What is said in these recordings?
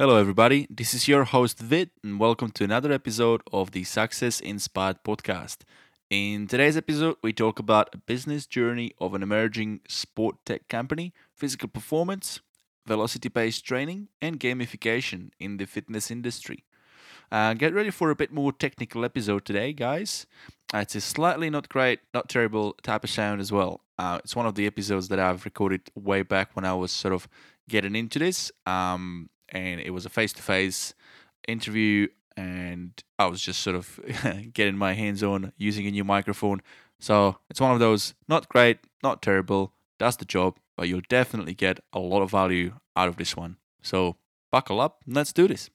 Hello, everybody. This is your host, Vid, and welcome to another episode of the Success Inspired podcast. In today's episode, we talk about a business journey of an emerging sport tech company, physical performance, velocity based training, and gamification in the fitness industry. Uh, get ready for a bit more technical episode today, guys. Uh, it's a slightly not great, not terrible type of sound as well. Uh, it's one of the episodes that I've recorded way back when I was sort of getting into this. Um, and it was a face to face interview. And I was just sort of getting my hands on using a new microphone. So it's one of those not great, not terrible, does the job, but you'll definitely get a lot of value out of this one. So buckle up and let's do this.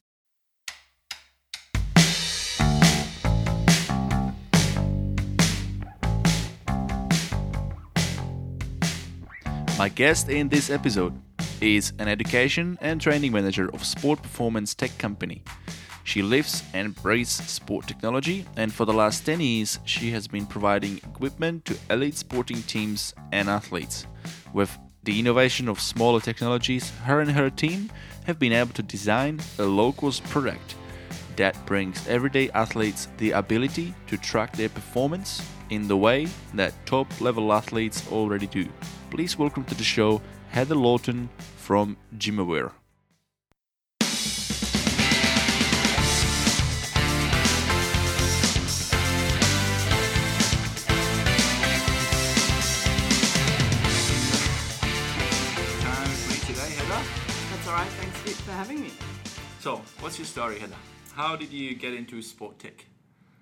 My guest in this episode is an education and training manager of sport performance tech company. She lives and breathes sport technology, and for the last 10 years, she has been providing equipment to elite sporting teams and athletes. With the innovation of smaller technologies, her and her team have been able to design a low cost product that brings everyday athletes the ability to track their performance in the way that top level athletes already do. Please welcome to the show Heather Lawton from GymAware. Time with me today, Heather. That's all right. Thanks for having me. So, what's your story, Heather? How did you get into sport tech?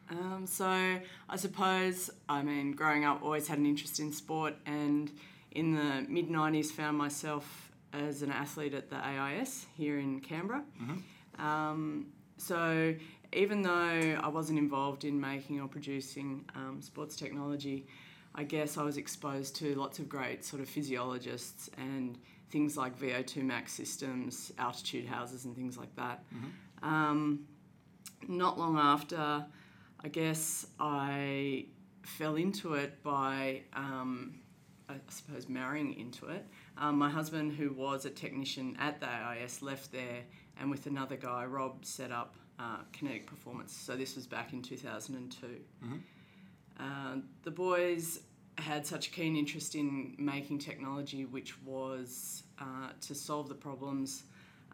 Um, so I suppose I mean growing up always had an interest in sport, and in the mid '90s found myself as an athlete at the AIS here in Canberra. Um, so even though I wasn't involved in making or producing um, sports technology, I guess I was exposed to lots of great sort of physiologists and things like VO2 max systems, altitude houses, and things like that. Um, not long after, I guess I fell into it by, um, I suppose, marrying into it. Um, my husband, who was a technician at the AIS, left there, and with another guy, Rob, set up uh, Kinetic Performance. So this was back in 2002. Uh, the boys had such a keen interest in making technology, which was uh, to solve the problems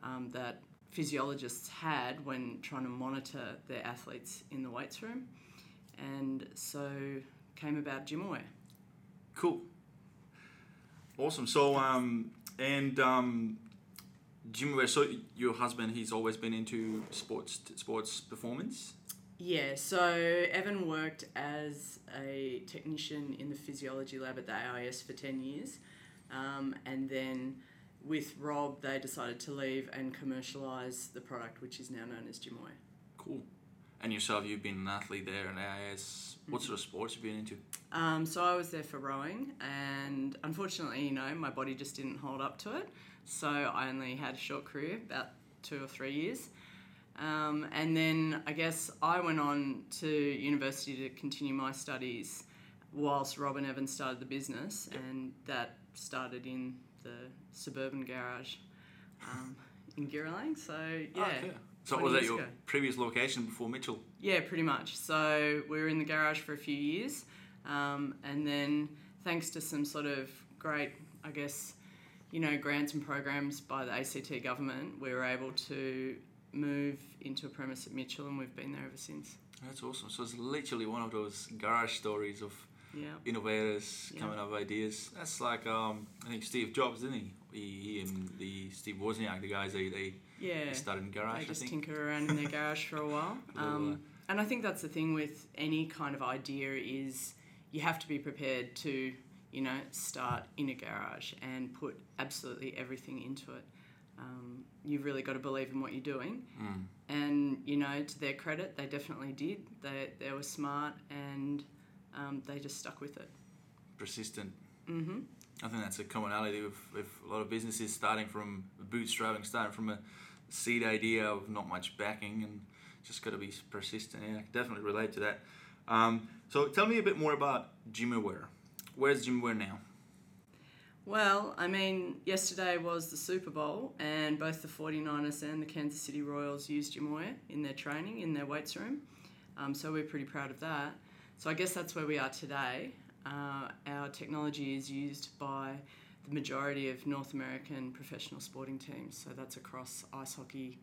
um, that physiologists had when trying to monitor their athletes in the weights room, and so came about GymAware. Cool. Awesome. So, um, and um, Jim, so your husband, he's always been into sports, sports performance. Yeah, so Evan worked as a technician in the physiology lab at the AIS for 10 years. Um, and then with Rob, they decided to leave and commercialise the product, which is now known as GymAware. Cool. And yourself, you've been an athlete there in AIS. What sort of sports have you been into? Um, so I was there for rowing, and unfortunately, you know, my body just didn't hold up to it. So I only had a short career, about two or three years. Um, and then I guess I went on to university to continue my studies whilst Robin Evans started the business, and that started in the suburban garage um, in Giralang. So yeah. Okay. So 20 was that your ago. previous location before Mitchell? Yeah, pretty much. So we were in the garage for a few years, um, and then thanks to some sort of great, I guess, you know, grants and programs by the ACT government, we were able to move into a premise at Mitchell, and we've been there ever since. That's awesome. So it's literally one of those garage stories of Yeah. innovators Yeah. coming up with ideas. That's like um, I think Steve Jobs, didn't he? He, he and the Steve Wozniak, the guys they they, Yeah. they started in garage. they I just tinker around in their garage for a while. Um, and I think that's the thing with any kind of idea is you have to be prepared to, you know, start in a garage and put absolutely everything into it. Um, you've really got to believe in what you're doing. Mm. And, you know, to their credit, they definitely did. They, they were smart and um, they just stuck with it. Persistent. hmm I think that's a commonality with, with a lot of businesses starting from bootstrapping, starting from a seed idea of not much backing, and just got to be persistent. Yeah, I definitely relate to that. Um, so tell me a bit more about GymAware. Where's GymAware now? Well, I mean, yesterday was the Super Bowl, and both the 49ers and the Kansas City Royals used GymAware in their training, in their weights room. Um, so we're pretty proud of that. So I guess that's where we are today. Uh, our technology is used by the majority of North American professional sporting teams. So that's across ice hockey,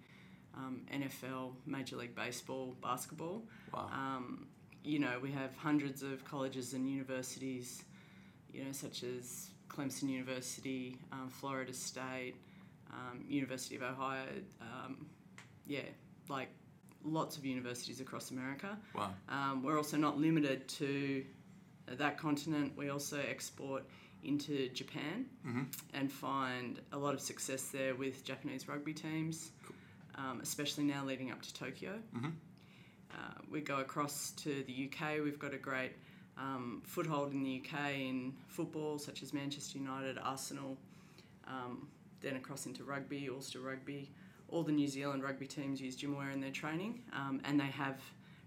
um, NFL, Major League Baseball, basketball. Wow. Um, you know, we have hundreds of colleges and universities, you know, such as Clemson University, um, Florida State, um, University of Ohio. Um, yeah, like lots of universities across America. Wow. Um, we're also not limited to that continent. We also export into Japan Mm-hmm. and find a lot of success there with Japanese rugby teams, um, especially now leading up to Tokyo. Mhm. Uh, we go across to the UK. We've got a great um, foothold in the UK in football, such as Manchester United, Arsenal, um, then across into rugby, Ulster Rugby. All the New Zealand rugby teams use GymAware in their training, um, and they have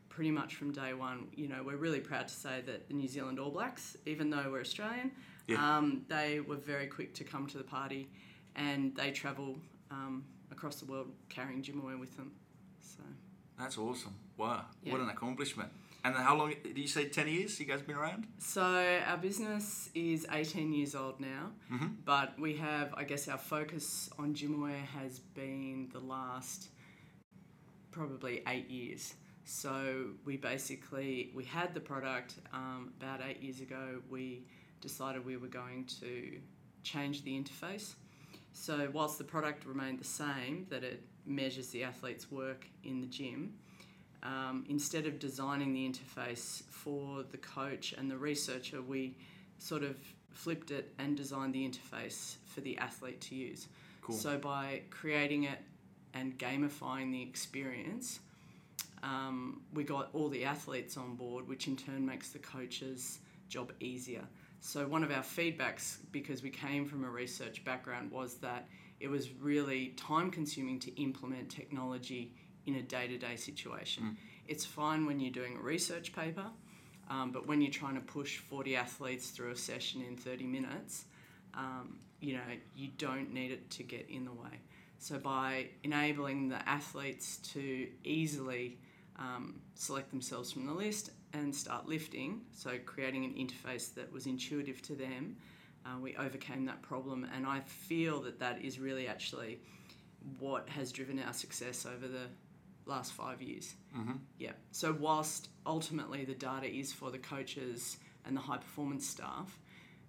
pretty much from day one. You know, we're really proud to say that the New Zealand All Blacks, even though we're Australian, Yeah. um, they were very quick to come to the party, and they travel um, across the world carrying GymAware with them. So That's awesome. Wow. Yeah. What an accomplishment. And how long did you say 10 years you guys been around? So our business is 18 years old now, Mhm. but we have, I guess, our focus on GymAware has been the last probably eight years. So we basically we had the product um, about eight years ago. We decided we were going to change the interface. So whilst the product remained the same, that it measures the athlete's work in the gym, um, instead of designing the interface for the coach and the researcher, we sort of flipped it and designed the interface for the athlete to use. Cool. So by creating it and gamifying the experience, um, we got all the athletes on board, which in turn makes the coach's job easier. So one of our feedbacks, because we came from a research background, was that it was really time consuming to implement technology in a day to day situation. It's fine when you're doing a research paper, um, but when you're trying to push 40 athletes through a session in 30 minutes, um, you know, you don't need it to get in the way. So by enabling the athletes to easily um, select themselves from the list and start lifting, so creating an interface that was intuitive to them, uh, we overcame that problem. And I feel that that is really actually what has driven our success over the last five years. Mm-hmm. Yeah. So whilst ultimately the data is for the coaches and the high performance staff,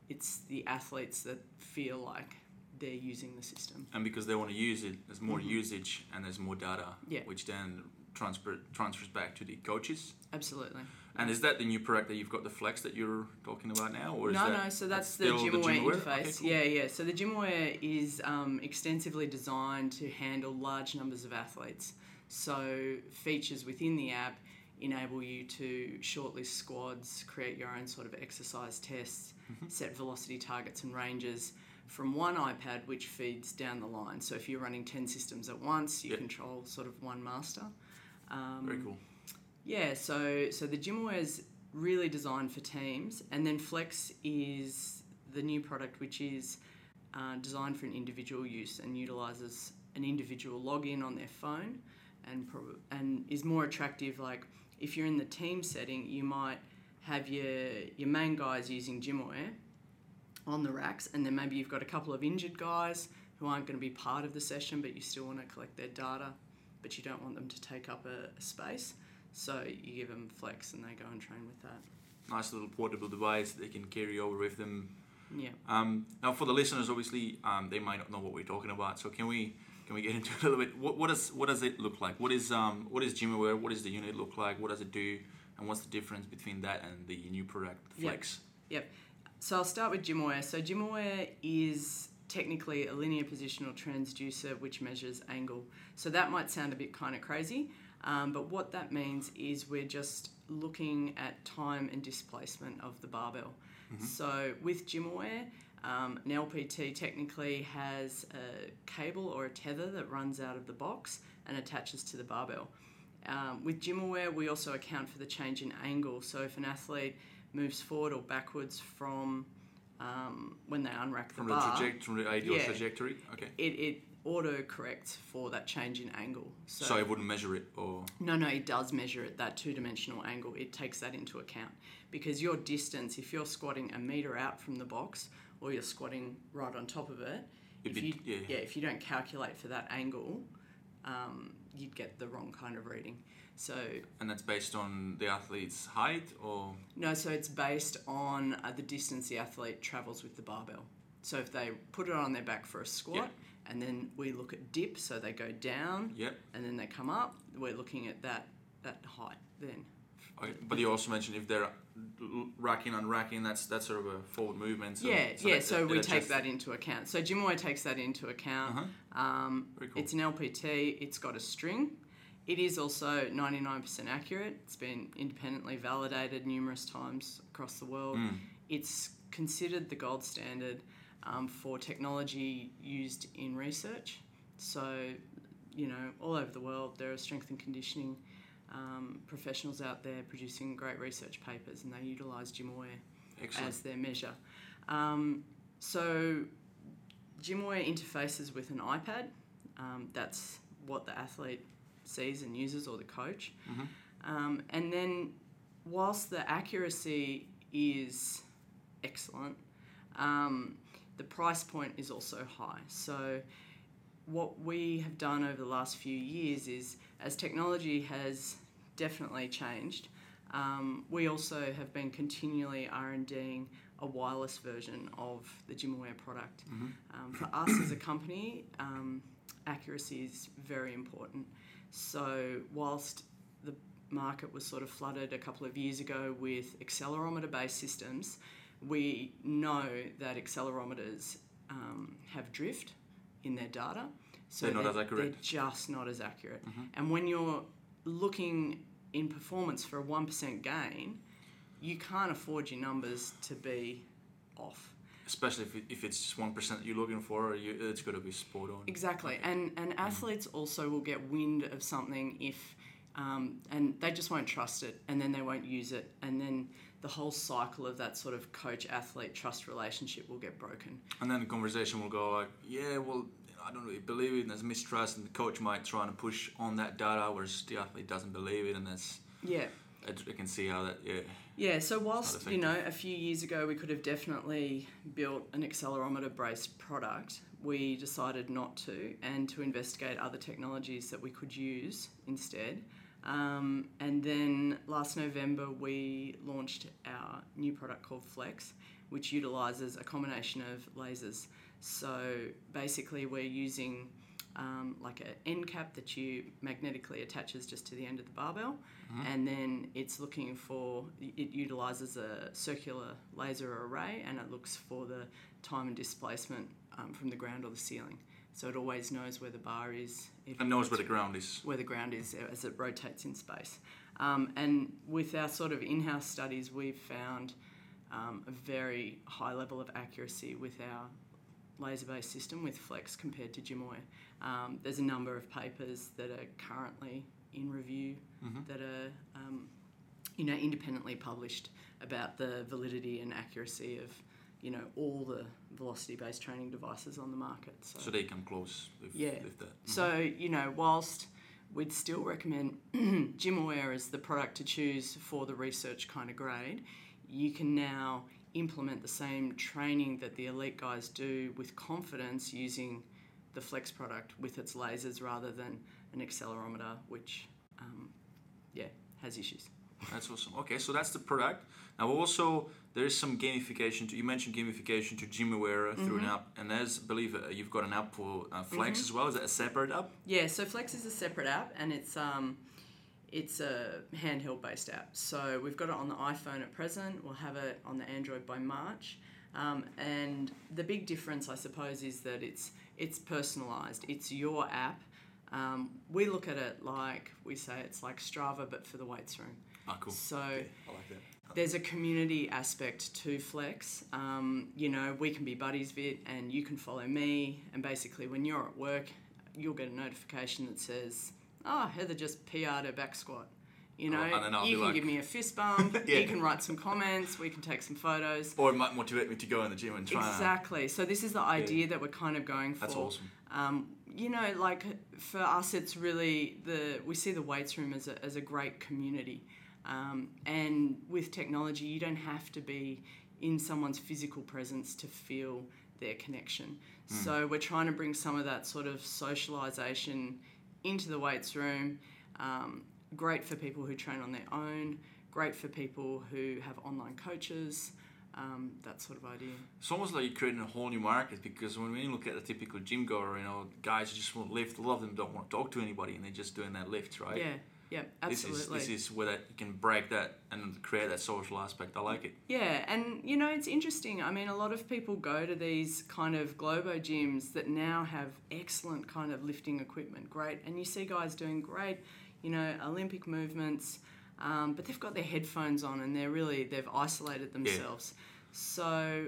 it's the athletes that feel like they're using the system. And because they want to use it, there's more usage and there's more data, Mm-hmm. Yeah. which then transfer transfers back to the coaches. Absolutely. And is that the new product that you've got the Flex that you're talking about now, or is no, that no. So that's, the still GymAware GymAware? interface. Okay, cool. Yeah, yeah. So the GymAware is um, extensively designed to handle large numbers of athletes. So features within the app enable you to shortlist squads, create your own sort of exercise tests, Mm-hmm. set velocity targets and ranges from one iPad, which feeds down the line. So if you're running ten systems at once, you Yeah. control sort of one master. Um, Very cool. Yeah, so so the GymAware is really designed for teams, and then Flex is the new product which is uh, designed for an individual use and utilizes an individual login on their phone, and prob- and is more attractive. Like if you're in the team setting, you might have your your main guys using GymAware on the racks, and then maybe you've got a couple of injured guys who aren't going to be part of the session, but you still want to collect their data, but you don't want them to take up a, a space. So you give them flex, and they go and train with that. Nice little portable device they can carry over with them. Yeah. Um, now, for the listeners, obviously, um, they might not know what we're talking about. So, can we can we get into it a little bit? What, what does what does it look like? What is um what is GymAware? What does the unit look like? What does it do? And what's the difference between that and the new product Yep. Flex? Yep. So I'll start with GymAware. So GymAware is technically a linear positional transducer which measures angle. So that might sound a bit kind of crazy, um, but what that means is we're just looking at time and displacement of the barbell. So with GymAware, um, an LPT technically has a cable or a tether that runs out of the box and attaches to the barbell. Um, with GymAware, we also account for the change in angle. So if an athlete moves forward or backwards from um, when they unrack From the the bar, trajectory, from the ideal Yeah. trajectory. Okay. it, it auto corrects for that change in angle. So, So it wouldn't measure it, or no, no, it does measure it that two dimensional angle. It takes that into account because your distance, if you're squatting a meter out from the box or you're squatting right on top of it, It'd if be- you yeah. yeah if you don't calculate for that angle, um, you'd get the wrong kind of reading. So and that's based on the athlete's height, or No, so it's based on uh, the distance the athlete travels with the barbell. So if they put it on their back for a squat, Yep. And then we look at dip, so they go down, yep. and then they come up, we're looking at that that height then. Okay. But you also mentioned if they're racking and racking, that's that's sort of a forward movement. So, yeah, yeah. that- so that we adjusts- take that into account. So GymAware takes that into account. Uh-huh. Um, cool. It's an LPT. It's got a string. It is also 99% accurate. It's been independently validated numerous times across the world. Mm. It's considered the gold standard um, for technology used in research. So, you know, all over the world, there are strength and conditioning um, professionals out there producing great research papers, and they utilise Excellent. as their measure. Um, so, GymAware interfaces with an iPad. Um, that's what the athlete sees and uses, or the coach. Mhm. Um, and then, whilst the accuracy is excellent, um, the price point is also high. So, what we have done over the last few years is, as technology has definitely changed, um, we also have been continually R and Ding a wireless version of the GymAware product. Um, for us as a company, um, accuracy is very important. So whilst the market was sort of flooded a couple of years ago with accelerometer-based systems, we know that accelerometers um, have drift in their data. So They're not as accurate. They're just not as accurate. And when you're looking in performance for a 1% gain, you can't afford your numbers to be off. Especially if, it, if it's just one percent you're looking for, you, it's got to be spot on. Exactly, and and athletes also will get wind of something if, um, and they just won't trust it, and then they won't use it, and then the whole cycle of that sort of coach athlete trust relationship will get broken. And then the conversation will go like, yeah, well, I don't really believe it, and there's mistrust, and the coach might try to push on that data, whereas the athlete doesn't believe it, and that's Yeah, I I can see how that, yeah. yeah. So whilst you know a few years ago we could have definitely built an accelerometer based product, we decided not to, and to investigate other technologies that we could use instead. Um, and then last November, we launched our new product called Flex, which utilizes a combination of lasers. So basically, we're using um, like an end cap that you magnetically attaches just to the end of the barbell, and then it's looking for it utilizes a circular laser array, and it looks for the time and displacement um, from the ground or the ceiling. So it always knows where the bar is. And knows where the ground is. where the ground is as it rotates in space. Um, and with our sort of in house studies, we've found um, a very high level of accuracy with our laser based system with Flex compared to GymAware. Um, there's a number of papers that are currently in review that are um, you know independently published about the validity and accuracy of you know all the velocity based training devices on the market. So they come close with, Yeah. with that. So, you know, whilst we'd still recommend GymAware as the product to choose for the research kind of grade, you can now implement the same training that the elite guys do with confidence using the Flex product with its lasers rather than an accelerometer, which, um, yeah, has issues. That's awesome. Okay, so that's the product. Now also there is some gamification. To, you mentioned gamification to GymAware through Mm-hmm. an app, and there's I believe uh, you've got an app for uh, Flex as well. Is that a separate app? Yeah, so Flex is a separate app and it's um, it's a handheld based app. So we've got it on the iPhone at present. We'll have it on the Android by March. Um, and the big difference, I suppose, is that it's it's personalised. It's your app. Um, we look at it like we say it's like Strava, but for the weights room. Ah, cool. So I like that. there's a community aspect to Flex. Um, you know, we can be buddies Vid, and you can follow me. And basically, when you're at work, you'll get a notification that says, "Oh, Heather just PR'd her back squat You know, and you can like- give me a fist bump. Yeah. You can write some comments. We can take some photos. Or it might motivate me to go in the gym and try. Exactly. So this is the idea that we're kind of going for. That's awesome. Um, you know, like for us, it's really the we see the weights room as a, as a great community, um, and with technology, you don't have to be in someone's physical presence to feel their connection. So we're trying to bring some of that sort of socialization into the weights room. Um, great for people who train on their own. Great for people who have online coaches. Um, that sort of idea. It's almost like you're creating a whole new market because when we look at a typical gym goer, you know, guys who just want to lift. A lot of them don't want to talk to anybody, and they're just doing that lift, right? Yeah. Yeah. Absolutely. This is this is where that you can break that and create that social aspect. I like it. Yeah, and you know, it's interesting. I mean, a lot of people go to these kind of Globo gyms that now have excellent kind of lifting equipment, great, and you see guys doing great, you know, Olympic movements, um, but they've got their headphones on and they're really, they've isolated themselves. So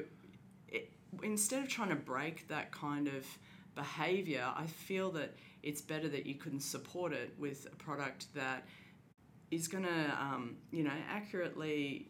it, instead of trying to break that kind of behavior, I feel that it's better that you can support it with a product that is going to, um, you know, accurately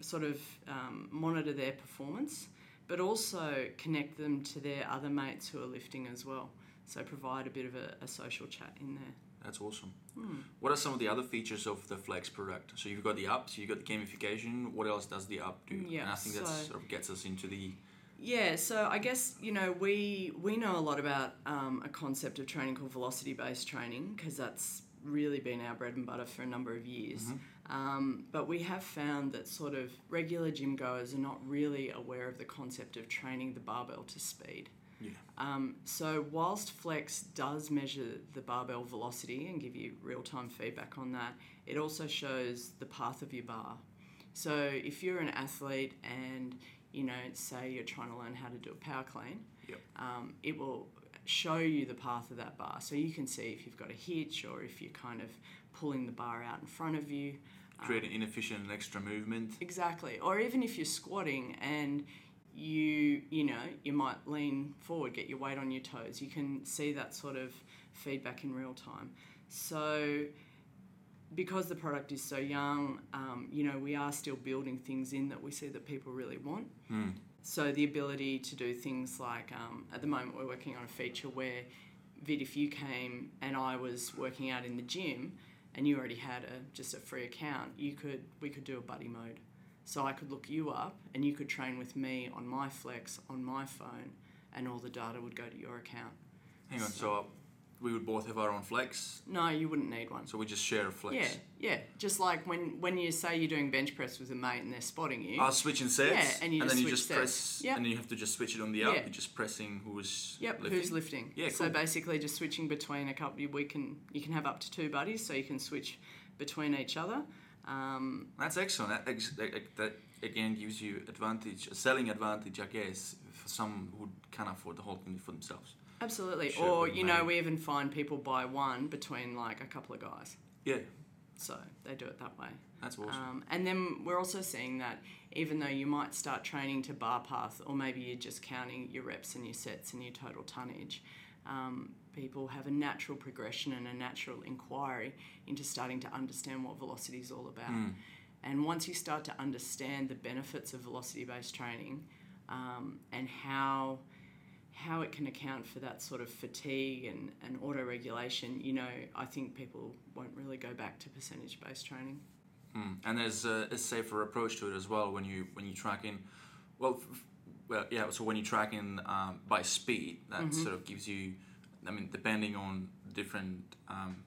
sort of um, monitor their performance, but also connect them to their other mates who are lifting as well. So provide a bit of a, a social chat in there. That's awesome. Hmm. What are some of the other features of the Flex product? So you've got the app, so you've got the gamification. What else does the app do? Yeah, and I think that so- sort of gets us into the Yeah, so I guess you know we we know a lot about um, a concept of training called velocity based training because that's really been our bread and butter for a number of years. Um, but we have found that sort of regular gym goers are not really aware of the concept of training the barbell to speed. yeah. Um, so whilst Flex does measure the barbell velocity and give you real time feedback on that, it also shows the path of your bar. So if you're an athlete and you know, say you're trying to learn how to do a power clean, Yep. um, it will show you the path of that bar. So you can see if you've got a hitch or if you're kind of pulling the bar out in front of you. create an inefficient and extra movement. Exactly. Or even if you're squatting and you you know you might lean forward, get your weight on your toes. You can see that sort of feedback in real time. So because the product is so young, um, you know we are still building things in that we see that people really want. Hmm. So the ability to do things like um, at the moment we're working on a feature where Vid, if you came and I was working out in the gym and you already had a just a free account, you could we could do a buddy mode. So I could look you up and you could train with me on my flex on my phone and all the data would go to your account. Hang on, so uh, we would both have our own flex, No, you wouldn't need one. so we just share a flex. Yeah, yeah. Just like when when you say you're doing bench press with a mate and they're spotting you. I'll switch in sets, Yeah, and you just then you just sets. press, Yep. and then you have to just switch it on the app. Yeah. You're just pressing who's Yep, lifting. who's lifting? Yeah, So basically, just switching between a couple. We can you can have up to two buddies, so you can switch between each other. Um, That's excellent. That, ex- that, that again gives you advantage, a selling advantage, I guess, for some who can't afford the whole thing for themselves. Absolutely. Sure, or you know, we even find people buy one between like a couple of guys, Yeah, so they do it that way. that's awesome. Um, and then we're also seeing that even though you might start training to bar path, or maybe you're just counting your reps and your sets and your total tonnage, um, people have a natural progression and a natural inquiry into starting to understand what velocity is all about. Hmm. And once you start to understand the benefits of velocity based training um, and how how it can account for that sort of fatigue and, and auto regulation, you know, I think people won't really go back to percentage based training. Mm. And there's a, a safer approach to it as well when you when you track in, well, f- well yeah. So when you track in um, by speed, that Mm-hmm. sort of gives you, I mean, depending on different um,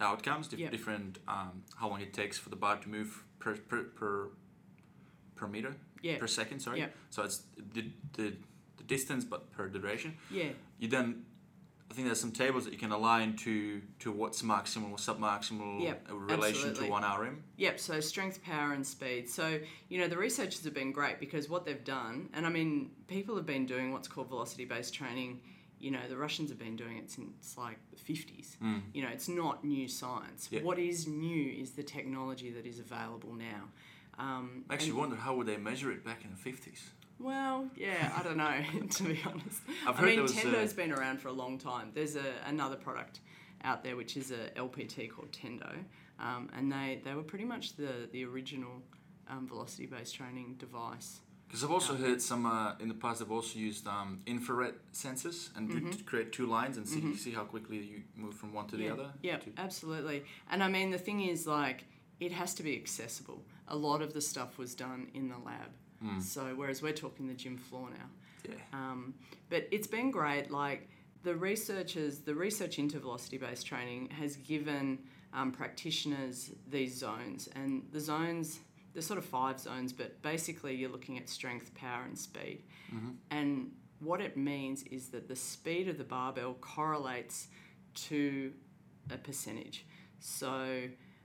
outcomes, dif- Yep. different um, how long it takes for the bar to move per per per, per meter Yeah. per second. Sorry. Yep. So it's the, the the distance, but per duration. Yeah, You then. I think there's some tables that you can align to to what's maximal or submaximal Yep, in relation absolutely. to one RM. Yep, so strength, power, and speed. So, you know, the researchers have been great because what they've done, and I mean, people have been doing what's called velocity based training. You know, the Russians have been doing it since like the 50s. You know, it's not new science. Yeah. What is new is the technology that is available now. Um, I actually wonder how would they measure it back in the fifties. Well, yeah, I don't know, to be honest. I've I mean, Tendo's uh, been around for a long time. There's a, another product out there, which is a LPT called Tendo, um, and they, they were pretty much the the original um, velocity based training device. Because I've also heard some uh, in the past. They've also used um, infrared sensors and to create two lines and see see how quickly you move from one to the other. Yeah, to- absolutely. And I mean, the thing is, like, it has to be accessible. A lot of the stuff was done in the lab. Hmm. So, whereas we're talking the gym floor now. yeah. Um, but it's been great. Like, the researchers, the research into velocity based training has given um, practitioners these zones. And the zones, there's sort of five zones, but basically you're looking at strength, power, and speed. And what it means is that the speed of the barbell correlates to a percentage. So,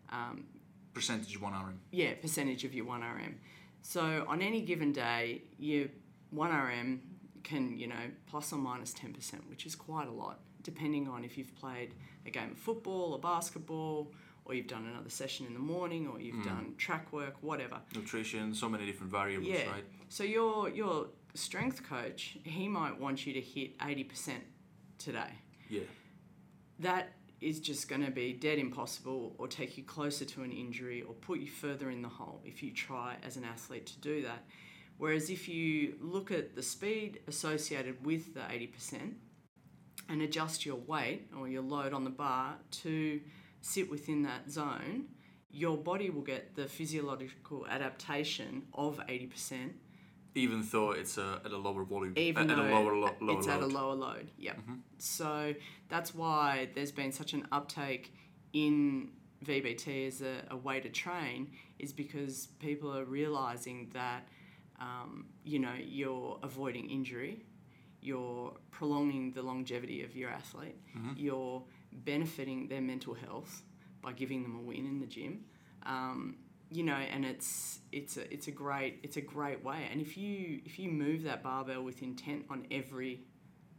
um, Percentage one RM. yeah, percentage of your 1RM. So on any given day, your 1RM can, you know, plus or minus 10%, which is quite a lot, depending on if you've played a game of football or basketball, or you've done another session in the morning, or you've mm. done track work, whatever. Nutrition, so many different variables, Yeah. right? So your your strength coach, he might want you to hit 80% today Yeah. that is just going to be dead impossible or take you closer to an injury or put you further in the hole if you try as an athlete to do that. Whereas if you look at the speed associated with the 80% and adjust your weight or your load on the bar to sit within that zone, your body will get the physiological adaptation of 80% Even though it's uh, at a lower volume, even at, though a lower, lo- lower it's load. at a lower load. Yep. So that's why there's been such an uptake in VBT as a, a way to train, is because people are realizing that um, you know you're avoiding injury, you're prolonging the longevity of your athlete, you're benefiting their mental health by giving them a win in the gym. Um, you know, and it's it's a it's a great it's a great way. And if you if you move that barbell with intent on every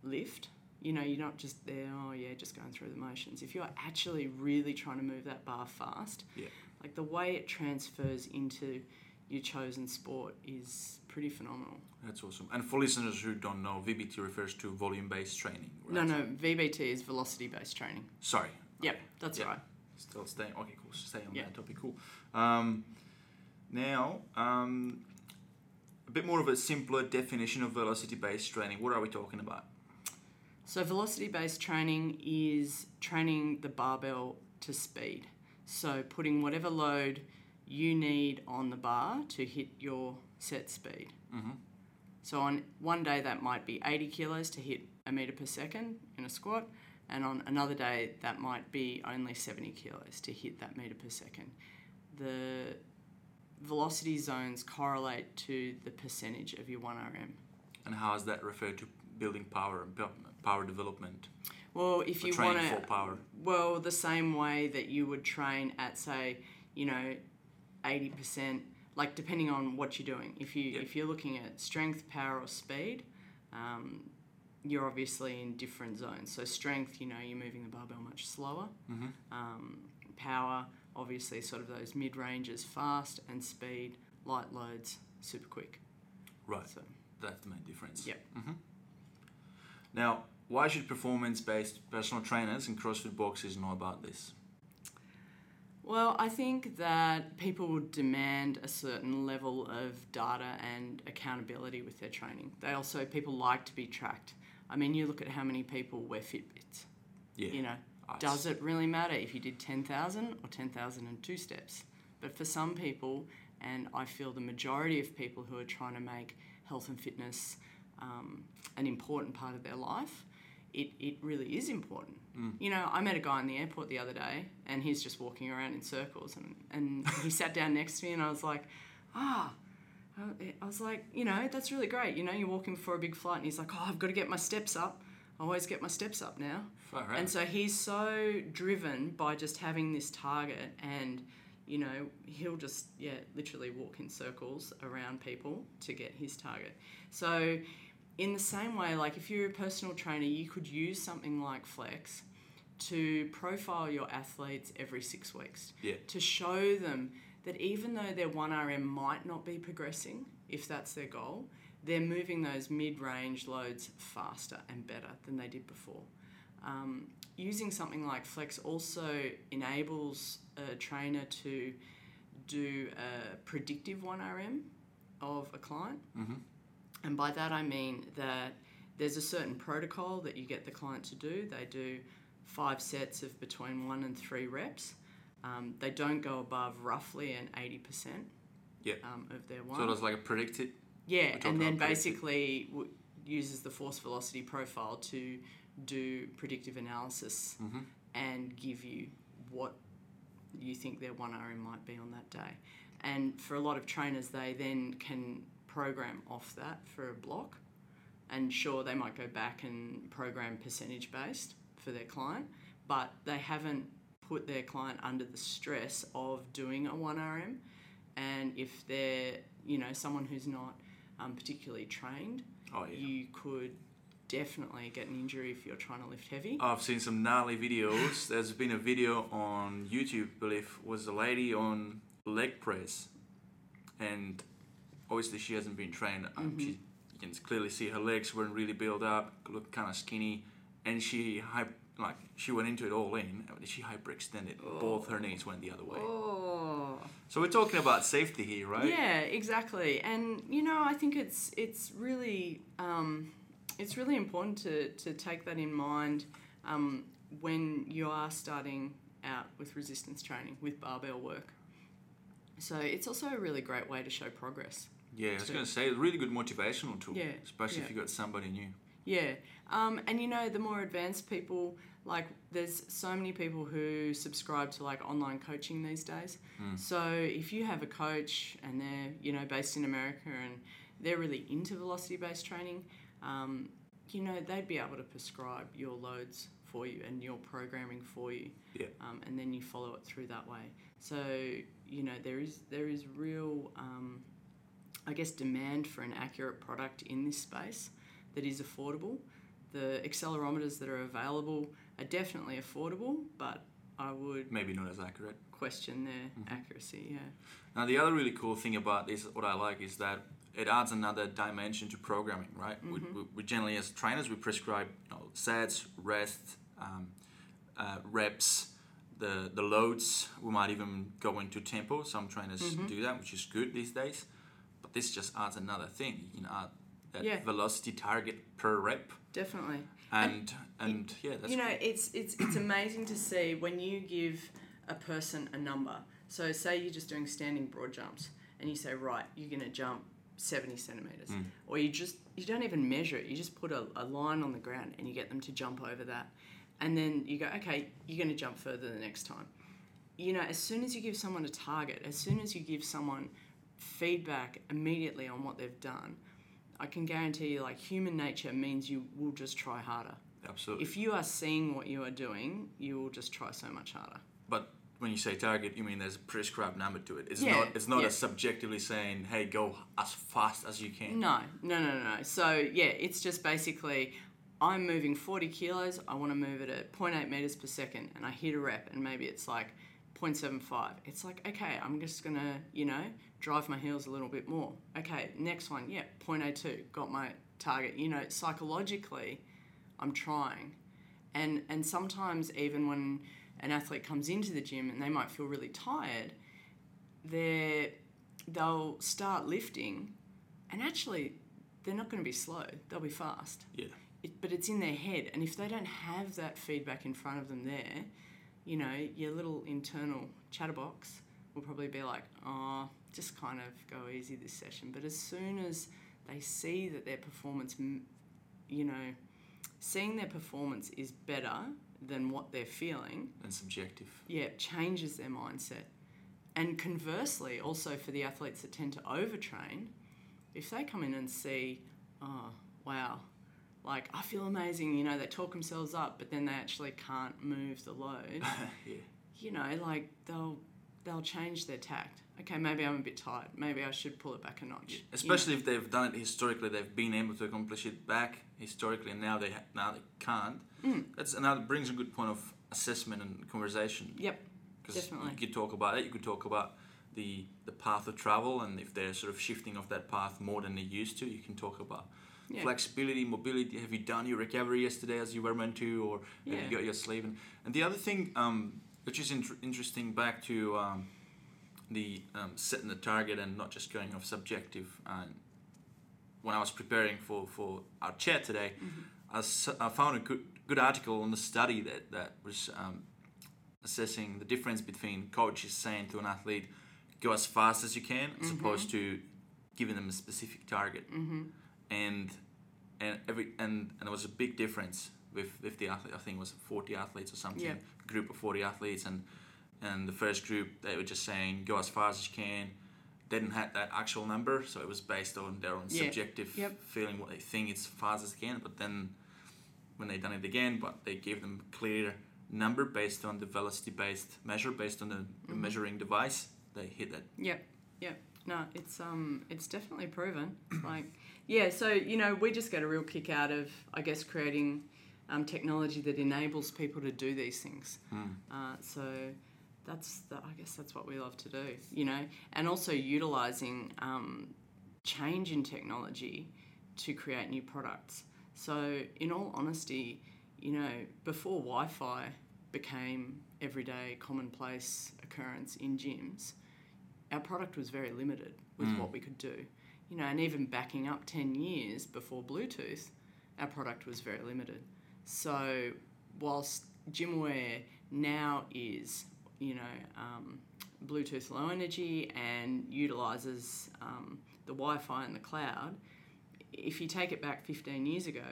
lift, you know, you're not just there, oh yeah, just going through the motions. If you're actually really trying to move that bar fast, Yeah. like the way it transfers into your chosen sport is pretty phenomenal. That's awesome. And for listeners who don't know, VBT refers to volume-based training. Right? No, no, VBT is velocity based training. Sorry. Yep, Okay. that's Yeah. right. Still staying. Okay, cool. Stay on Yeah. that topic. Cool. Um, now, um, a bit more of a simpler definition of velocity-based training. What are we talking about? So, velocity based training is training the barbell to speed. So, putting whatever load you need on the bar to hit your set speed. Mm-hmm. So, on one day, that might be 80 kilos to hit a meter per second in a squat, and on another day, that might be only 70 kilos to hit that meter per second. The velocity zones correlate to the percentage of your 1RM. And how is that referred to building power and power development? Well, if you want for power. well, the same way that you would train at, say, you know, eighty percent, like depending on what you're doing. If you Yeah. if you're looking at strength, power, or speed, um, you're obviously in different zones. So strength, you know, you're moving the barbell much slower. Mm-hmm. Um, power, obviously, sort of those mid ranges, fast, and speed, light loads, super quick. Right. So That's the main difference. Yep. hmm Now, why should performance-based personal trainers and CrossFit boxes know about this? Well, I think that people would demand a certain level of data and accountability with their training. They also, people like to be tracked. I mean, you look at how many people wear Fitbits. Yeah. You know, Does it really matter if you did 10,000 or 10,002 steps? But for some people, and I feel the majority of people who are trying to make health and fitness um, an important part of their life, it, it really is important. You know, I met a guy in the airport the other day and he's just walking around in circles and, and he sat down next to me and I was like, ah, I- I was like, you know, that's really great. You know, you're walking for a big flight and he's like, oh, I've got to get my steps up. I always get my steps up now. And so he's so driven by just having this target and you know, he'll just yeah, literally walk in circles around people to get his target. So in the same way, like if you're a personal trainer, you could use something like Flex to profile your athletes every six weeks Yeah. to show them that even though their 1RM might not be progressing, if that's their goal, they're moving those mid range loads faster and better than they did before. um, using something like Flex also enables a trainer to do a predictive 1RM of a client. Mm-hmm. And by that I mean that there's a certain protocol that you get the client to do. They do five sets of between one and three reps. Um, they don't go above roughly an 80% Yeah. um, of their one. So it was like a predicted. Yeah, and then basically w- uses the force velocity profile to do predictive analysis Mm-hmm. and give you what you think their 1RM might be on that day. And for a lot of trainers, they then can program off that for a block. And sure, they might go back and program percentage based for their client, but they haven't put their client under the stress of doing a 1RM. And if they're, you know, someone who's not um, particularly trained, Oh yeah. you could definitely get an injury if you're trying to lift heavy. I've seen some gnarly videos. There's been a video on YouTube, I believe, was a lady on leg press, and obviously she hasn't been trained. Um, she, you can clearly see her legs weren't really built up, looked kind of skinny, and she hype like she went into it all in. She hyperextended. Both her knees went the other way. Oh. So we're talking about safety here, right? Yeah, exactly. And you know, I think it's it's really um, it's really important to, to take that in mind um, when you are starting out with resistance training with barbell work. So it's also a really great way to show progress. Yeah, I was going to say, a really good motivational tool, Yeah, especially if you've got somebody new. Yeah, um, and you know, the more advanced people, like there's so many people who subscribe to like online coaching these days. So if you have a coach and they're you know based in America and they're really into velocity based training, um, you know they'd be able to prescribe your loads for you and your programming for you, Yeah. um, and then you follow it through that way. So you know there is there is real, um, I guess, demand for an accurate product in this space that is affordable. The accelerometers that are available are definitely affordable, but I would Maybe not as accurate. question their Mm-hmm. accuracy. Yeah. Now, the other really cool thing about this, what I like, is that it adds another dimension to programming, right? We, we, we generally, as trainers, we prescribe you know, sets, rest, um, uh, reps, the, the loads. We might even go into tempo. Some trainers do that, which is good these days. But this just adds another thing. You can add that Yeah. velocity target per rep. Definitely. And, and, yeah, that's you know, cool. it's it's it's amazing to see when you give a person a number. So say you're just doing standing broad jumps, and you say, right, you're going to jump 70 centimeters, Mm. or you just you don't even measure it. You just put a, a line on the ground, and you get them to jump over that, and then you go, okay, you're going to jump further the next time. You know, as soon as you give someone a target, as soon as you give someone feedback immediately on what they've done, I can guarantee you, like human nature means you will just try harder. Absolutely. If you are seeing what you are doing, you will just try so much harder. But when you say target, you mean there's a prescribed number to it. It's Yeah, not. It's not yeah. as subjectively saying, "Hey, go as fast as you can." No, no, no, no. no. So yeah, it's just basically I'm moving 40 kilos. I want to move it at 0.8 meters per second, and I hit a rep, and maybe it's like 0.75. It's like okay, I'm just gonna you know drive my heels a little bit more. Okay, next one, yeah, 0.82, got my target. You know, psychologically, I'm trying, and and sometimes even when an athlete comes into the gym and they might feel really tired, they're they'll start lifting, and actually they're not going to be slow. They'll be fast. Yeah. It, but it's in their head, and if they don't have that feedback in front of them, there, you know, your little internal chatterbox will probably be like, "Oh, just kind of go easy this session." But as soon as they see that their performance, you know, seeing their performance is better than what they're feeling, And subjective. yeah, changes their mindset. And conversely, also for the athletes that tend to overtrain, if they come in and see, oh, wow, like I feel amazing, you know, they talk themselves up, but then they actually can't move the load, yeah. you know, like they'll they'll change their tact. Okay, maybe I'm a bit tired. Maybe I should pull it back a notch. you know. Especially if they've done it historically, they've been able to accomplish it back historically, and now they ha- now they can't. Mm. That's another brings a good point of assessment and conversation. Yep, Because definitely. you could talk about it. You could talk about the the path of travel, and if they're sort of shifting off that path more than they used to, you can talk about Yeah. flexibility, mobility. Have you done your recovery yesterday as you were meant to, or have you got your sleep? And, and the other thing, um, which is inter- interesting, back to um, the um, setting the target and not just going off subjective. And when I was preparing for, for our chat today, I, s- I found a good good article on the study that that was um, assessing the difference between coaches saying to an athlete, "Go as fast as you can," as opposed to giving them a specific target. Mm-hmm. And and every and, and there was a big difference with with the athlete. I think it was forty athletes or something. Yeah. Group of forty athletes, and and the first group they were just saying, "Go as fast as you can." They didn't have that actual number, so it was based on their own Yeah. subjective Yep. feeling what they think it's fast as they can. But then when they done it again, but they gave them clear number based on the velocity based measure based on the, Mhm. measuring device. They hit that. Yep, yep. No, it's um, it's definitely proven. like, yeah. So you know, we just get a real kick out of, I guess, creating um, technology that enables people to do these things. Mm. Uh, so that's the, I guess that's what we love to do. You know, and also utilizing um, change in technology to create new products. So, in all honesty, you know, before Wi-Fi became everyday commonplace occurrence in gyms, our product was very limited with Mm. what we could do. You know, and even backing up 10 years before Bluetooth, our product was very limited. So, whilst GymAware now is, you know, um, Bluetooth low energy and utilizes um, the Wi Fi and the cloud, if you take it back 15 years ago,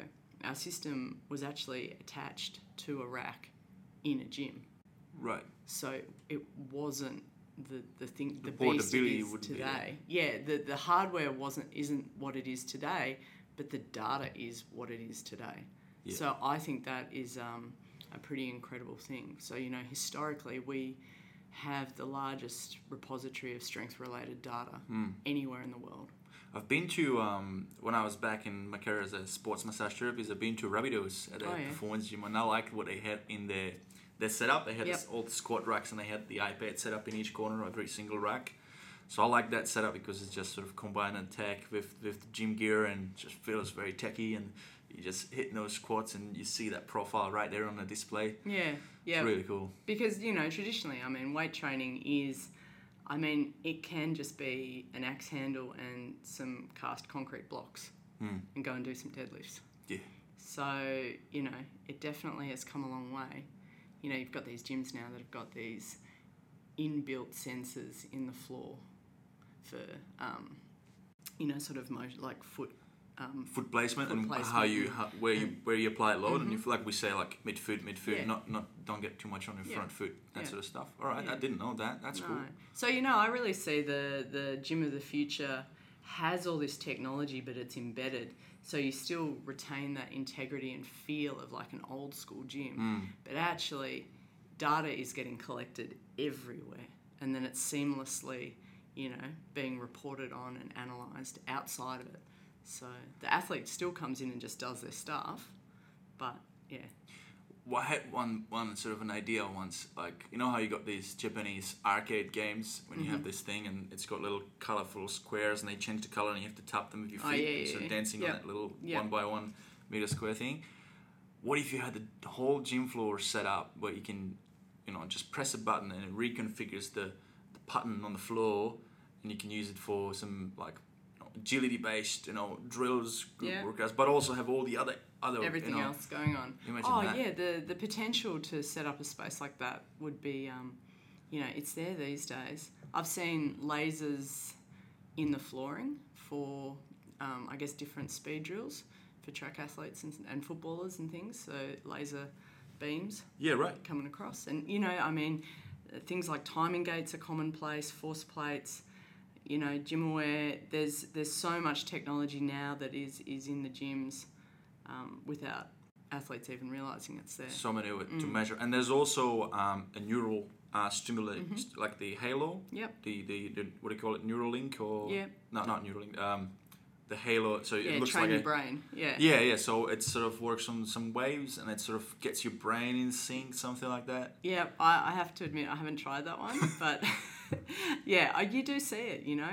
our system was actually attached to a rack in a gym. Right. So it wasn't the, the thing The the, beast it is be today. Yeah, the, the hardware wasn't isn't what it is today, but the data is what it is today. Yeah. So I think that is um, a pretty incredible thing. So you know, historically we have the largest repository of strength related data Mm. anywhere in the world. I've been to um, when I was back in my career as a sports massage therapist. I've been to Rabbitohs at a Oh, yeah. performance gym, and I liked what they had in their their setup. They had Yep. this old squat racks, and they had the iPad set up in each corner of every single rack. So I like that setup because it's just sort of combining tech with with the gym gear and just feels very techy. And you just hitting those squats, and you see that profile right there on the display. Yeah, yeah. It's really cool. Because, you know, traditionally, I mean, weight training is, I mean, it can just be an axe handle and some cast concrete blocks Mm. and go and do some deadlifts. Yeah. So, you know, it definitely has come a long way. You know, you've got these gyms now that have got these inbuilt sensors in the floor for, um, you know, sort of motion, like foot. Um, Foot placement Foot and how you how, where you where you apply it load, and Mhm. if like we say like mid foot, mid foot, Yeah. not not don't get too much on your Yeah. front foot, that Yeah. sort of stuff. All right, I didn't know that. That's cool. So you know, I really see the the gym of the future has all this technology, but it's embedded. So you still retain that integrity and feel of like an old school gym, Mm. but actually, data is getting collected everywhere, and then it's seamlessly, you know, being reported on and analyzed outside of it. So the athlete still comes in and just does their stuff, but yeah, I had one one sort of an idea once, like you know how you got these Japanese arcade games when you Mm-hmm. have this thing and it's got little colorful squares and they change the color and you have to tap them with your feet, Oh, yeah, and yeah, sort of dancing Yep. on that little Yep. one by one meter square thing. What if you had the whole gym floor set up where you can, you know, just press a button and it reconfigures the, the pattern on the floor, and you can use it for some like agility based, you know, drills, group Yeah. workouts, but also have all the other other everything you know, else going on. Oh that. yeah, the the potential to set up a space like that would be, um, you know, it's there these days. I've seen lasers in the flooring for, um, I guess, different speed drills for track athletes and, and footballers and things. So laser beams Yeah, right. coming across, and you know, I mean, things like timing gates are commonplace, force plates. You know, GymAware. There's there's so much technology now that is is in the gyms um, without athletes even realizing it's there. so many of it to Mm. measure. And there's also um, a neural uh, Mm-hmm. st- like the Halo. Yep. The, the, the what do you call it? Neuralink or Yeah. no, not Neuralink. Um, the Halo. So Yeah, it looks train like your a brain. Yeah. yeah, yeah. So it sort of works on some waves, and it sort of gets your brain in sync, something like that. Yeah, I, I have to admit I haven't tried that one, but yeah, you do see it. You know,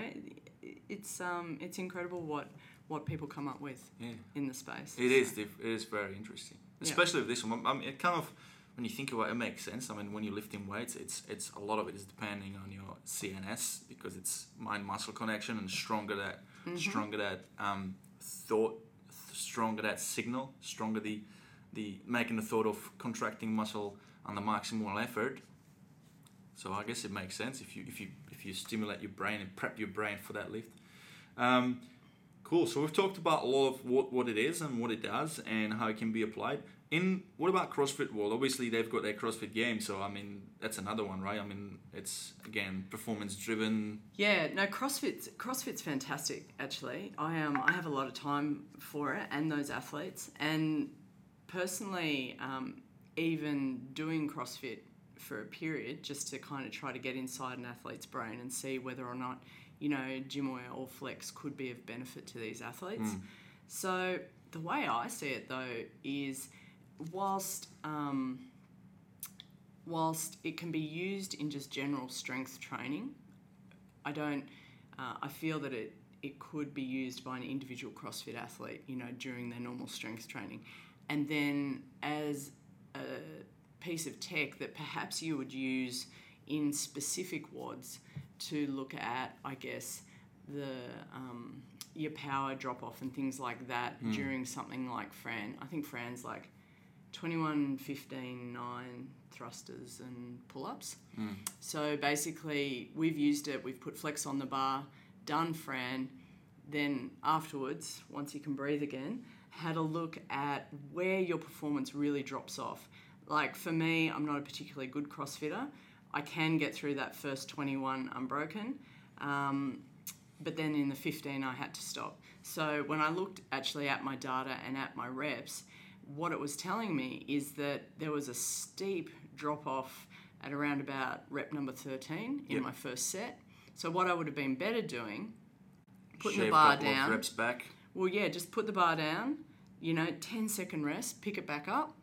it's um, it's incredible what what people come up with Yeah. in the space. It is. So- diff- It is very interesting, Yeah. especially with this one. I mean, it kind of when you think about it, it makes sense. I mean, when you're lifting weights, it's it's a lot of it is depending on your CNS because it's mind muscle connection and stronger that Mm-hmm. stronger that um, thought, stronger that signal, stronger the the making the thought of contracting muscle under maximal effort. So I guess it makes sense if you if you if you stimulate your brain and prep your brain for that lift. Um, Cool. So we've talked about a lot of what, what it is and what it does and how it can be applied. In what about CrossFit World? Obviously, they've got their CrossFit game, so I mean that's another one, right? I mean it's again performance driven. Yeah, no, CrossFit's CrossFit's fantastic. Actually, I um I have a lot of time for it and those athletes. And personally, um, even doing CrossFit for a period just to kind of try to get inside an athlete's brain and see whether or not you know gym or flex could be of benefit to these athletes. So the way I see it though is, whilst um, whilst it can be used in just general strength training, I don't. Uh, I feel that it it could be used by an individual CrossFit athlete, you know, during their normal strength training, and then as a piece of tech that perhaps you would use in specific WODs to look at, I guess, the um, your power drop off and things like that during something like Fran. I think Fran's like 21, 15, 9 thrusters and pull ups. So basically, we've used it, we've put flex on the bar, done Fran, then afterwards, once you can breathe again, had a look at where your performance really drops off. Like for me, I'm not a particularly good CrossFitter. I can get through that first 21 unbroken. Um, but then in the 15 I had to stop. So when I looked actually at my data and at my reps, what it was telling me is that there was a steep drop off at around about rep number 13 in Yep. my first set. So what I would have been better doing, putting shave the bar down. reps back. Well, yeah, just put the bar down, you know, 10 second rest, pick it back up,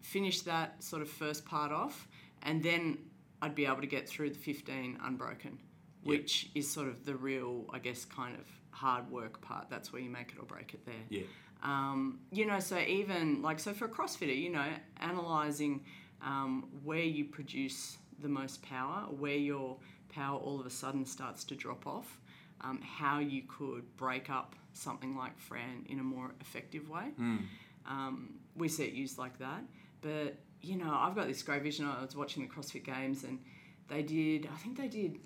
finish that sort of first part off, and then I'd be able to get through the 15 unbroken, which is sort of the real, I guess, kind of hard work part. That's where you make it or break it there. Yeah. Um, you know, so even like, so for a CrossFitter, you know, analyzing um, where you produce the most power, where your power all of a sudden starts to drop off, um, how you could break up something like Fran in a more effective way. Um, we see it used like that. But, you know, I've got this great vision. I was watching the CrossFit Games and they did, I think they did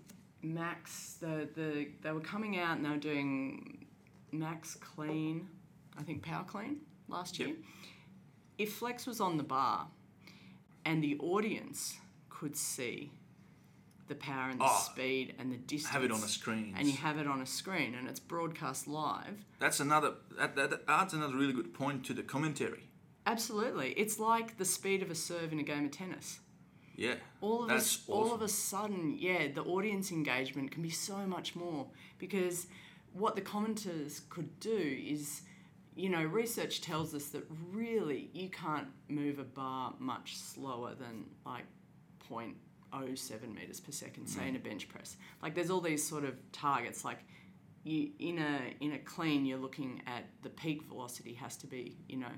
max, the, the, they were coming out and they were doing max clean, I think power clean last year. Yep. If Flex was on the bar and the audience could see the power and the Oh, speed and the distance, Have it on a screen. and you have it on a screen and it's broadcast live. That's another. That, that that adds another really good point to the commentary. Absolutely, it's like the speed of a serve in a game of tennis. Yeah. All of us, all of a sudden, yeah, the audience engagement can be so much more because what the commenters could do is, you know, research tells us that really you can't move a bar much slower than like 0.07 meters per second, say in a bench press. Like there's all these sort of targets, like you in a in a clean, you're looking at the peak velocity has to be, you know,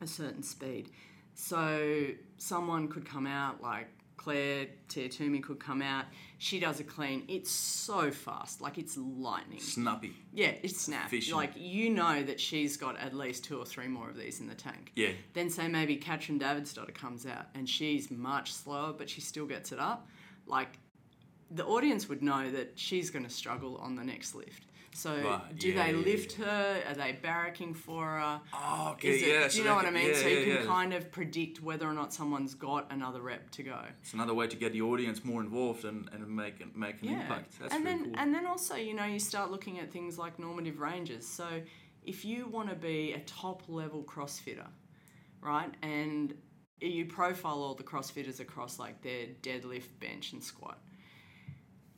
a certain speed. So someone could come out like Claire Tiatumi could come out. She does a clean. It's so fast, like it's lightning. Snappy. Yeah, it's snap. Efficient. Like you know that she's got at least two or three more of these in the tank. Yeah. Then say maybe Katrin Davidsdottir comes out and she's much slower, but she still gets it up. Like the audience would know that she's going to struggle on the next lift. So Right, do yeah, they yeah, lift her? Are they barracking for her? Oh, okay. It, yeah. do so you know what I mean? Yeah, so yeah, you can yeah. kind of predict whether or not someone's got another rep to go. It's another way to get the audience more involved and, and make make an impact. That's and then cool. and then also you know you start looking at things like normative ranges. So if you want to be a top level CrossFitter, right, and you profile all the CrossFitters across like their deadlift, bench, and squat,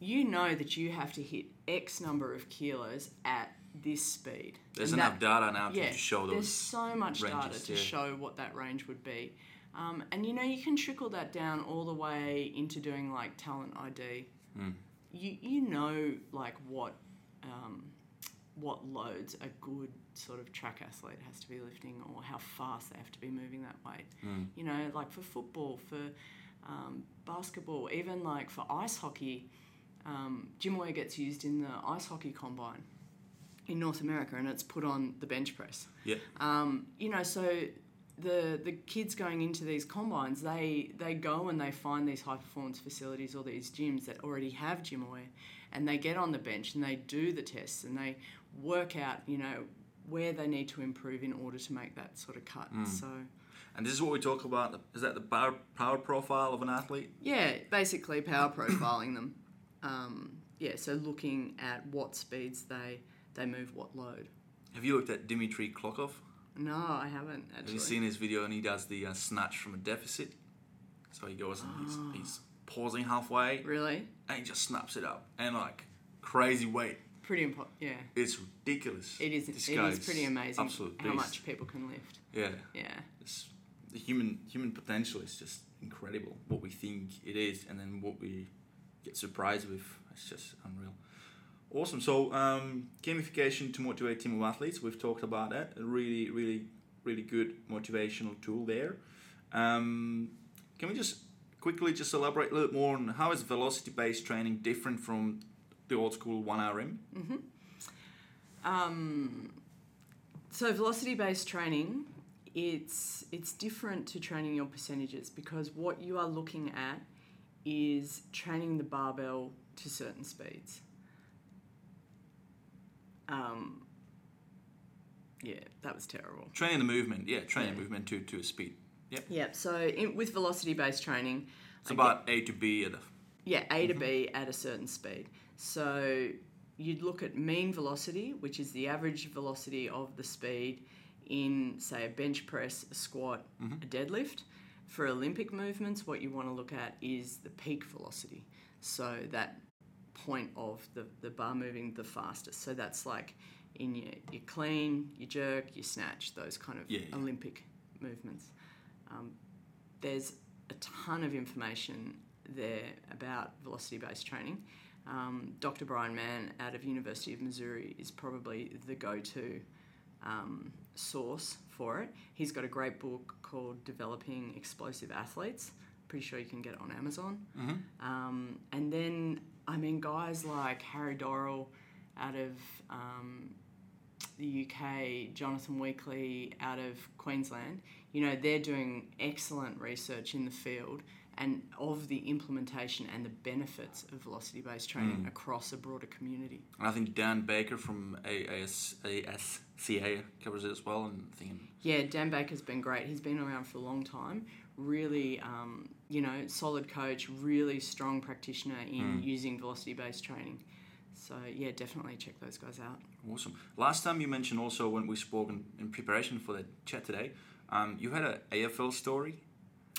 you know that you have to hit X number of kilos at this speed. There's And enough that- data now yeah, to show there's so much data to yeah. show what that range would be. Um, and you know, you can trickle that down all the way into doing like talent ID. Hmm. You, you know, like what, um, what loads a good sort of track athlete has to be lifting or how fast they have to be moving that weight. Mm. You know, like for football, for um, basketball, even like for ice hockey, um, gets used in the ice hockey combine in North America and it's put on the bench press. Yeah. Um, you know, so the the kids going into these combines, they they go and they find these high performance facilities or these gyms that already have GymAware, and they get on the bench and they do the tests and they work out, you know, where they need to improve in order to make that sort of cut. So And this is what we talk about. Is that the power, power profile of an athlete? yeah, basically power profiling them. Um, yeah, so looking at what speeds they they move, what load. Have you looked at Dimitri Klokov? No, I haven't actually. Have you seen his video and he does the uh, snatch from a deficit? So he goes and he's, Ah. he's pausing halfway Really? and he just snaps it up and like crazy weight. Pretty important. Yeah. It's ridiculous. It is. This it is pretty amazing Absolute how beast. much people can lift. Yeah. Yeah. It's, the human human potential is just incredible. What we think it is, and then what we get surprised with, it's just unreal. Awesome. So um, gamification to motivate team of athletes. We've talked about that. A really, really, really good motivational tool there. Um, can we just quickly just elaborate a little more on how is velocity based training different from the old school one RM? Um, so velocity based training, it's it's different to training your percentages because what you are looking at is training the barbell to certain speeds. Um, yeah, that was terrible. Training the movement. Yeah, training Yeah. the movement to, to a speed. Yep. Yep. So in, with velocity based training, It's I about A to B at a Yeah, A to B at a certain speed. So you'd look at mean velocity, which is the average velocity of the speed in, say, a bench press, a squat, a deadlift. For Olympic movements, what you want to look at is the peak velocity. So that point of the, the bar moving the fastest. So that's like in your, your clean, your jerk, your snatch, those kind of Yeah, yeah. Olympic movements. Um, there's a ton of information there about velocity-based training. Um, Dr. Bryan Mann out of University of Missouri is probably the go-to um, source for it. He's got a great book called Developing Explosive Athletes. Pretty sure you can get it on Amazon. Um, and then, I mean, guys like Harry Dorrell out of um, the UK, Jonathon Weakley out of Queensland, you know, they're doing excellent research in the field and of the implementation and the benefits of velocity based training across a broader community. And I think Dan Baker from AS, ASCA covers it as well. And thinking, Yeah, Dan Baker's been great. He's been around for a long time. Really, um, you know, solid coach, really strong practitioner in using velocity based training. So, yeah, definitely check those guys out. awesome. Last time you mentioned also when we spoke in, in preparation for the chat today, um, you had an AFL story.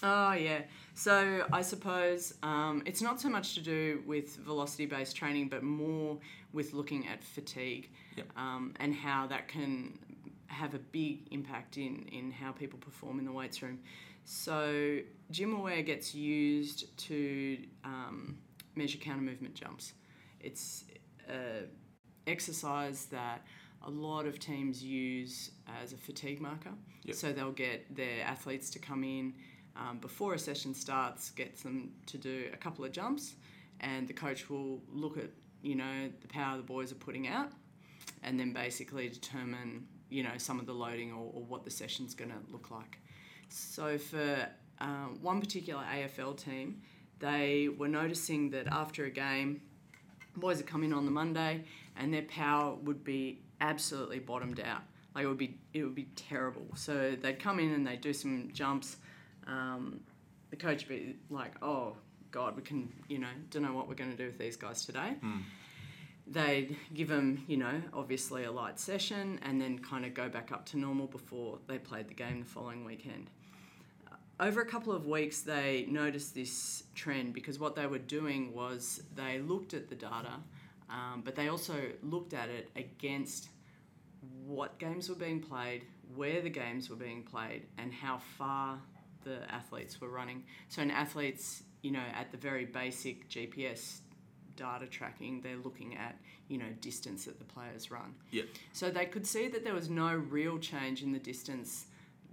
Oh, yeah. So I suppose um, it's not so much to do with velocity based training, but more with looking at fatigue Yep. um, and how that can have a big impact in, in how people perform in the weights room. So, GymAware gets used to um, measure counter movement jumps. It's an exercise that a lot of teams use as a fatigue marker. Yep. So they'll get their athletes to come in um, before a session starts, gets them to do a couple of jumps, and the coach will look at you know the power the boys are putting out, and then basically determine you know some of the loading or, or what the session's going to look like. So for um, one particular AFL team, they were noticing that after a game, boys would come in on the Monday and their power would be absolutely bottomed out. Like it would be it would be terrible. So they'd come in and they'd do some jumps. Um, the coach would be like, "Oh God, we can you know don't know what we're going to do with these guys today." They'd give them you know obviously a light session and then kind of go back up to normal before they played the game the following weekend over a couple of weeks, they noticed this trend because what they were doing was they looked at the data, um, but they also looked at it against what games were being played, where the games were being played, and how far the athletes were running. So, in athlete's, you know, at the very basic GPS data tracking, they're looking at, you know, distance that the players run. Yeah. So they could see that there was no real change in the distance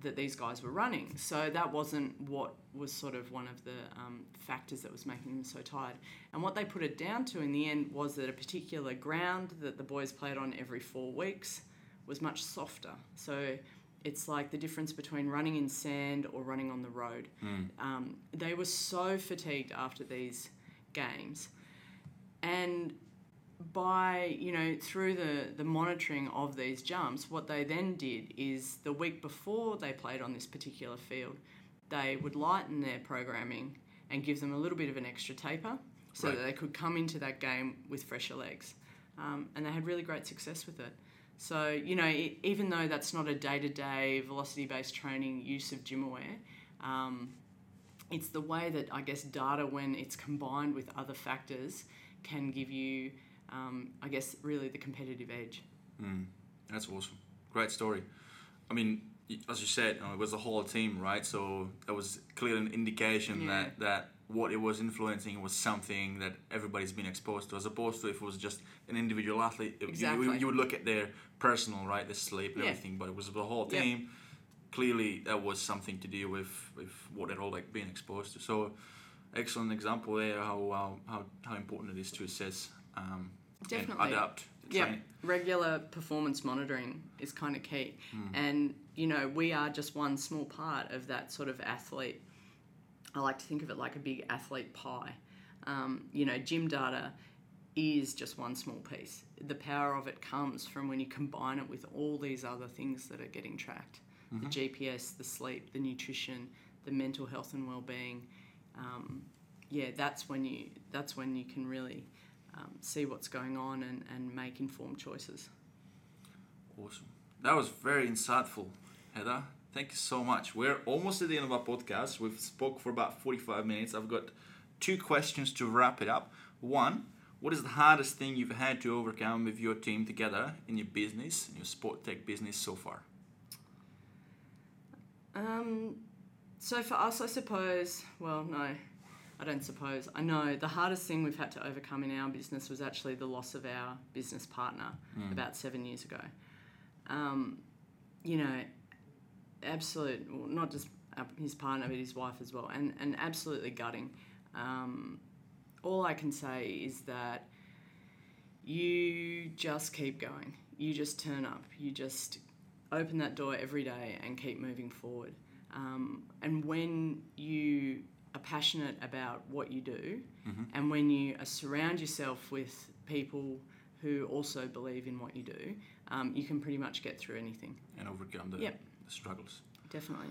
that these guys were running. So that wasn't what was sort of one of the um, factors that was making them so tired. And what they put it down to in the end was that a particular ground that the boys played on every four weeks was much softer. So it's like the difference between running in sand or running on the road. Um, they were so fatigued after these games. And by you know through the the monitoring of these jumps what they then did is the week before they played on this particular field they would lighten their programming and give them a little bit of an extra taper so Right. that they could come into that game with fresher legs um, and they had really great success with it so you know even though that's not a day-to-day velocity-based training use of GymAware um, it's the way that I guess data, when it's combined with other factors, can give you, um, I guess, really the competitive edge. Mm, that's awesome. Great story. I mean, as you said, it was the whole team, right? So that was clearly an indication Yeah. that, that what it was influencing was something that everybody's been exposed to, as opposed to if it was just an individual athlete. you- You, Exactly. you would look at their personal, right, their sleep and Yeah. everything, but it was the whole team. Clearly, that was something to do with, with what they're all like being exposed to. So, excellent example there how how, how, how important it is to assess um, Definitely. and adapt. Yeah, regular performance monitoring is kind of key. And, you know, we are just one small part of that sort of athlete. I like to think of it like a big athlete pie. Um, you know, gym data is just one small piece. The power of it comes from when you combine it with all these other things that are getting tracked the GPS, the sleep, the nutrition, the mental health and well-being. Um, yeah, that's when you that's when you can really um, see what's going on and, and make informed choices. Awesome. That was very insightful, Heather. Thank you so much. We're almost at the end of our podcast. We've spoke for about 45 minutes. I've got two questions to wrap it up. One, what is the hardest thing you've had to overcome with your team together in your business, in your sport tech business so far? Um, so for us, I suppose, well, no, I don't suppose. I know the hardest thing we've had to overcome in our business was actually the loss of our business partner about seven years ago. Um, you know, absolute, well, not just uh, his partner, but his wife as well, and, and absolutely gutting. Um, all I can say is that you just keep going. You just turn up. You just open that door every day and keep moving forward. Um, and when you are passionate about what you do, and when you uh, surround yourself with people who also believe in what you do, um, you can pretty much get through anything. And overcome the, Yep. Struggles. Definitely.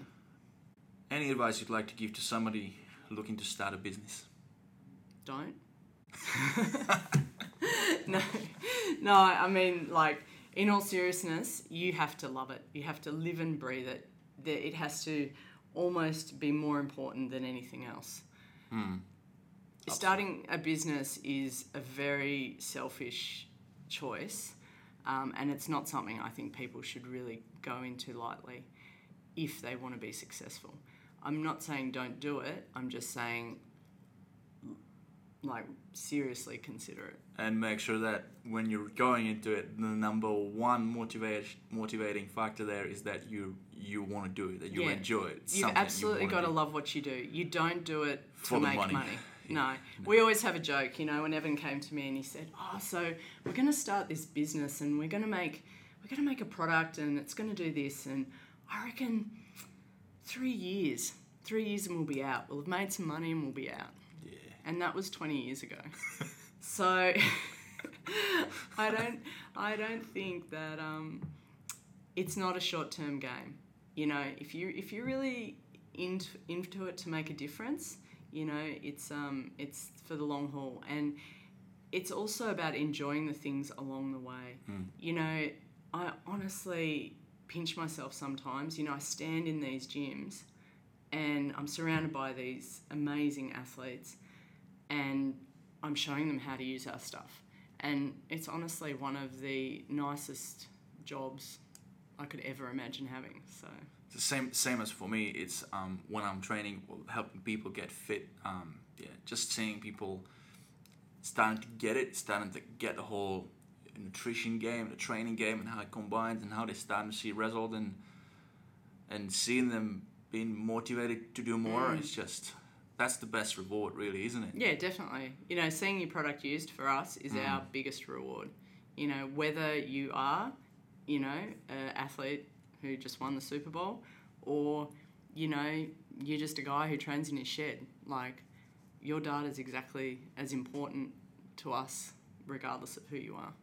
Any advice you'd like to give to somebody looking to start a business? Don't. no, no. I mean, like, in all seriousness, you have to love it. You have to live and breathe it. That It has to almost be more important than anything else. Hmm. Starting a business is a very selfish choice, um, and it's not something I think people should really go into lightly if they want to be successful. I'm not saying don't do it. I'm just saying, like, seriously consider it. and make sure that when you're going into it, the number one motivate, motivating factor there is that you you want to do it, that you Yeah. enjoy it. You've something you absolutely got to do. love what you do. You don't do it to For the make money. money. No. We always have a joke, you know, when Evan came to me and he said, "Oh, so we're going to start this business and we're going to make we're going to make a product and it's going to do this and I reckon 3 years. 3 years and we'll be out. We'll have made some money and we'll be out." Yeah. and that was 20 years ago. so I don't I don't think that um, it's not a short-term game. You know, if you if you're really into, into it to make a difference, you know, it's um it's for the long haul and it's also about enjoying the things along the way. You know, I honestly pinch myself sometimes. You know, I stand in these gyms and I'm surrounded by these amazing athletes and I'm showing them how to use our stuff. And it's honestly one of the nicest jobs I could ever imagine having. So, the same same as for me. It's um, when I'm training, helping people get fit. Um, yeah, just seeing people starting to get it, starting to get the whole nutrition game, the training game, and how it combines, and how they start to see result, and and seeing them being motivated to do more. Mm. It's just that's the best reward, really, isn't it? Yeah, definitely. You know, seeing your product used for us is our biggest reward. You know, whether you are, you know, an athlete who just won the Super Bowl, or you know, you're just a guy who trains in his shed. Like, your data is exactly as important to us, regardless of who you are.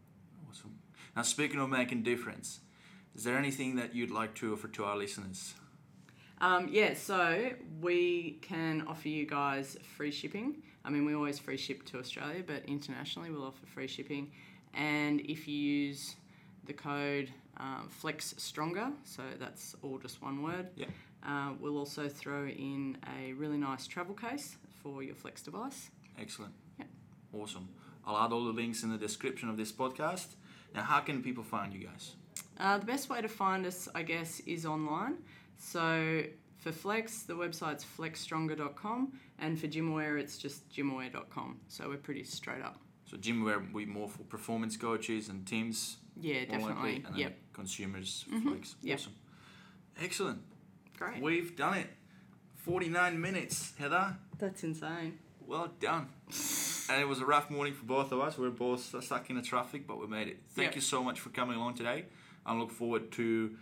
Awesome. Now, speaking of making difference, is there anything that you'd like to offer to our listeners? Um, yeah, so we can offer you guys free shipping. I mean, we always free ship to Australia, but internationally we'll offer free shipping. And if you use the code um, Flex Stronger, so that's all just one word, Yeah. uh, we'll also throw in a really nice travel case for your Flex device. Excellent. Yeah. Awesome. I'll add all the links in the description of this podcast. Now, how can people find you guys? Uh, the best way to find us, I guess, is online. So for Flex, the website's flexstronger.com, and for GymAware, it's just gymaware.com. So we're pretty straight up. So, GymAware we more for performance coaches and teams, Yeah, definitely. and then Yep, Mm-hmm. consumers, flex. Yep. Awesome. Excellent. great. We've done it. 49 minutes, Heather. That's insane. Well done. and it was a rough morning for both of us. We are both stuck in the traffic, but we made it. Thank Yep. you so much for coming along today. I look forward to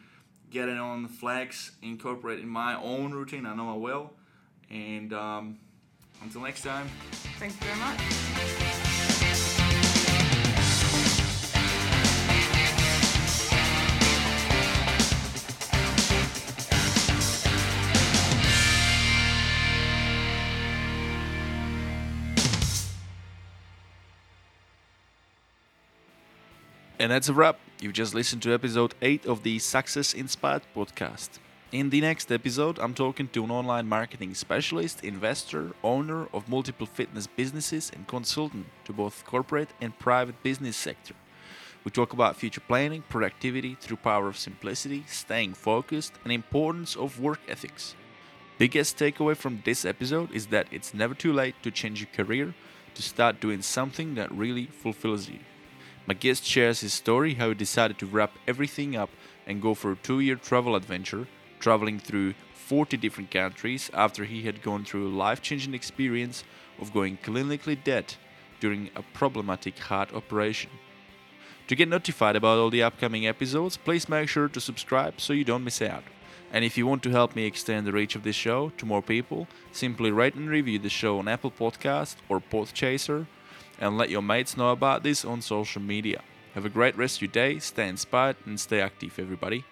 getting on the Flex, incorporating my own routine. I know I will. And um, until next time. Thank you very much. And that's a wrap. You just listened to episode 8 of the Success Inspired podcast. In the next episode, I'm talking to an online marketing specialist, investor, owner of multiple fitness businesses, and consultant to both corporate and private business sector. We talk about future planning, productivity through power of simplicity, staying focused, and importance of work ethics. Biggest takeaway from this episode is that it's never too late to change your career, to start doing something that really fulfills you. My guest shares his story how he decided to wrap everything up and go for a two year travel adventure, traveling through 40 different countries after he had gone through a life changing experience of going clinically dead during a problematic heart operation. To get notified about all the upcoming episodes, please make sure to subscribe so you don't miss out. And if you want to help me extend the reach of this show to more people, simply rate and review the show on Apple Podcast or Podchaser and let your mates know about this on social media. Have a great rest of your day, stay inspired and stay active everybody.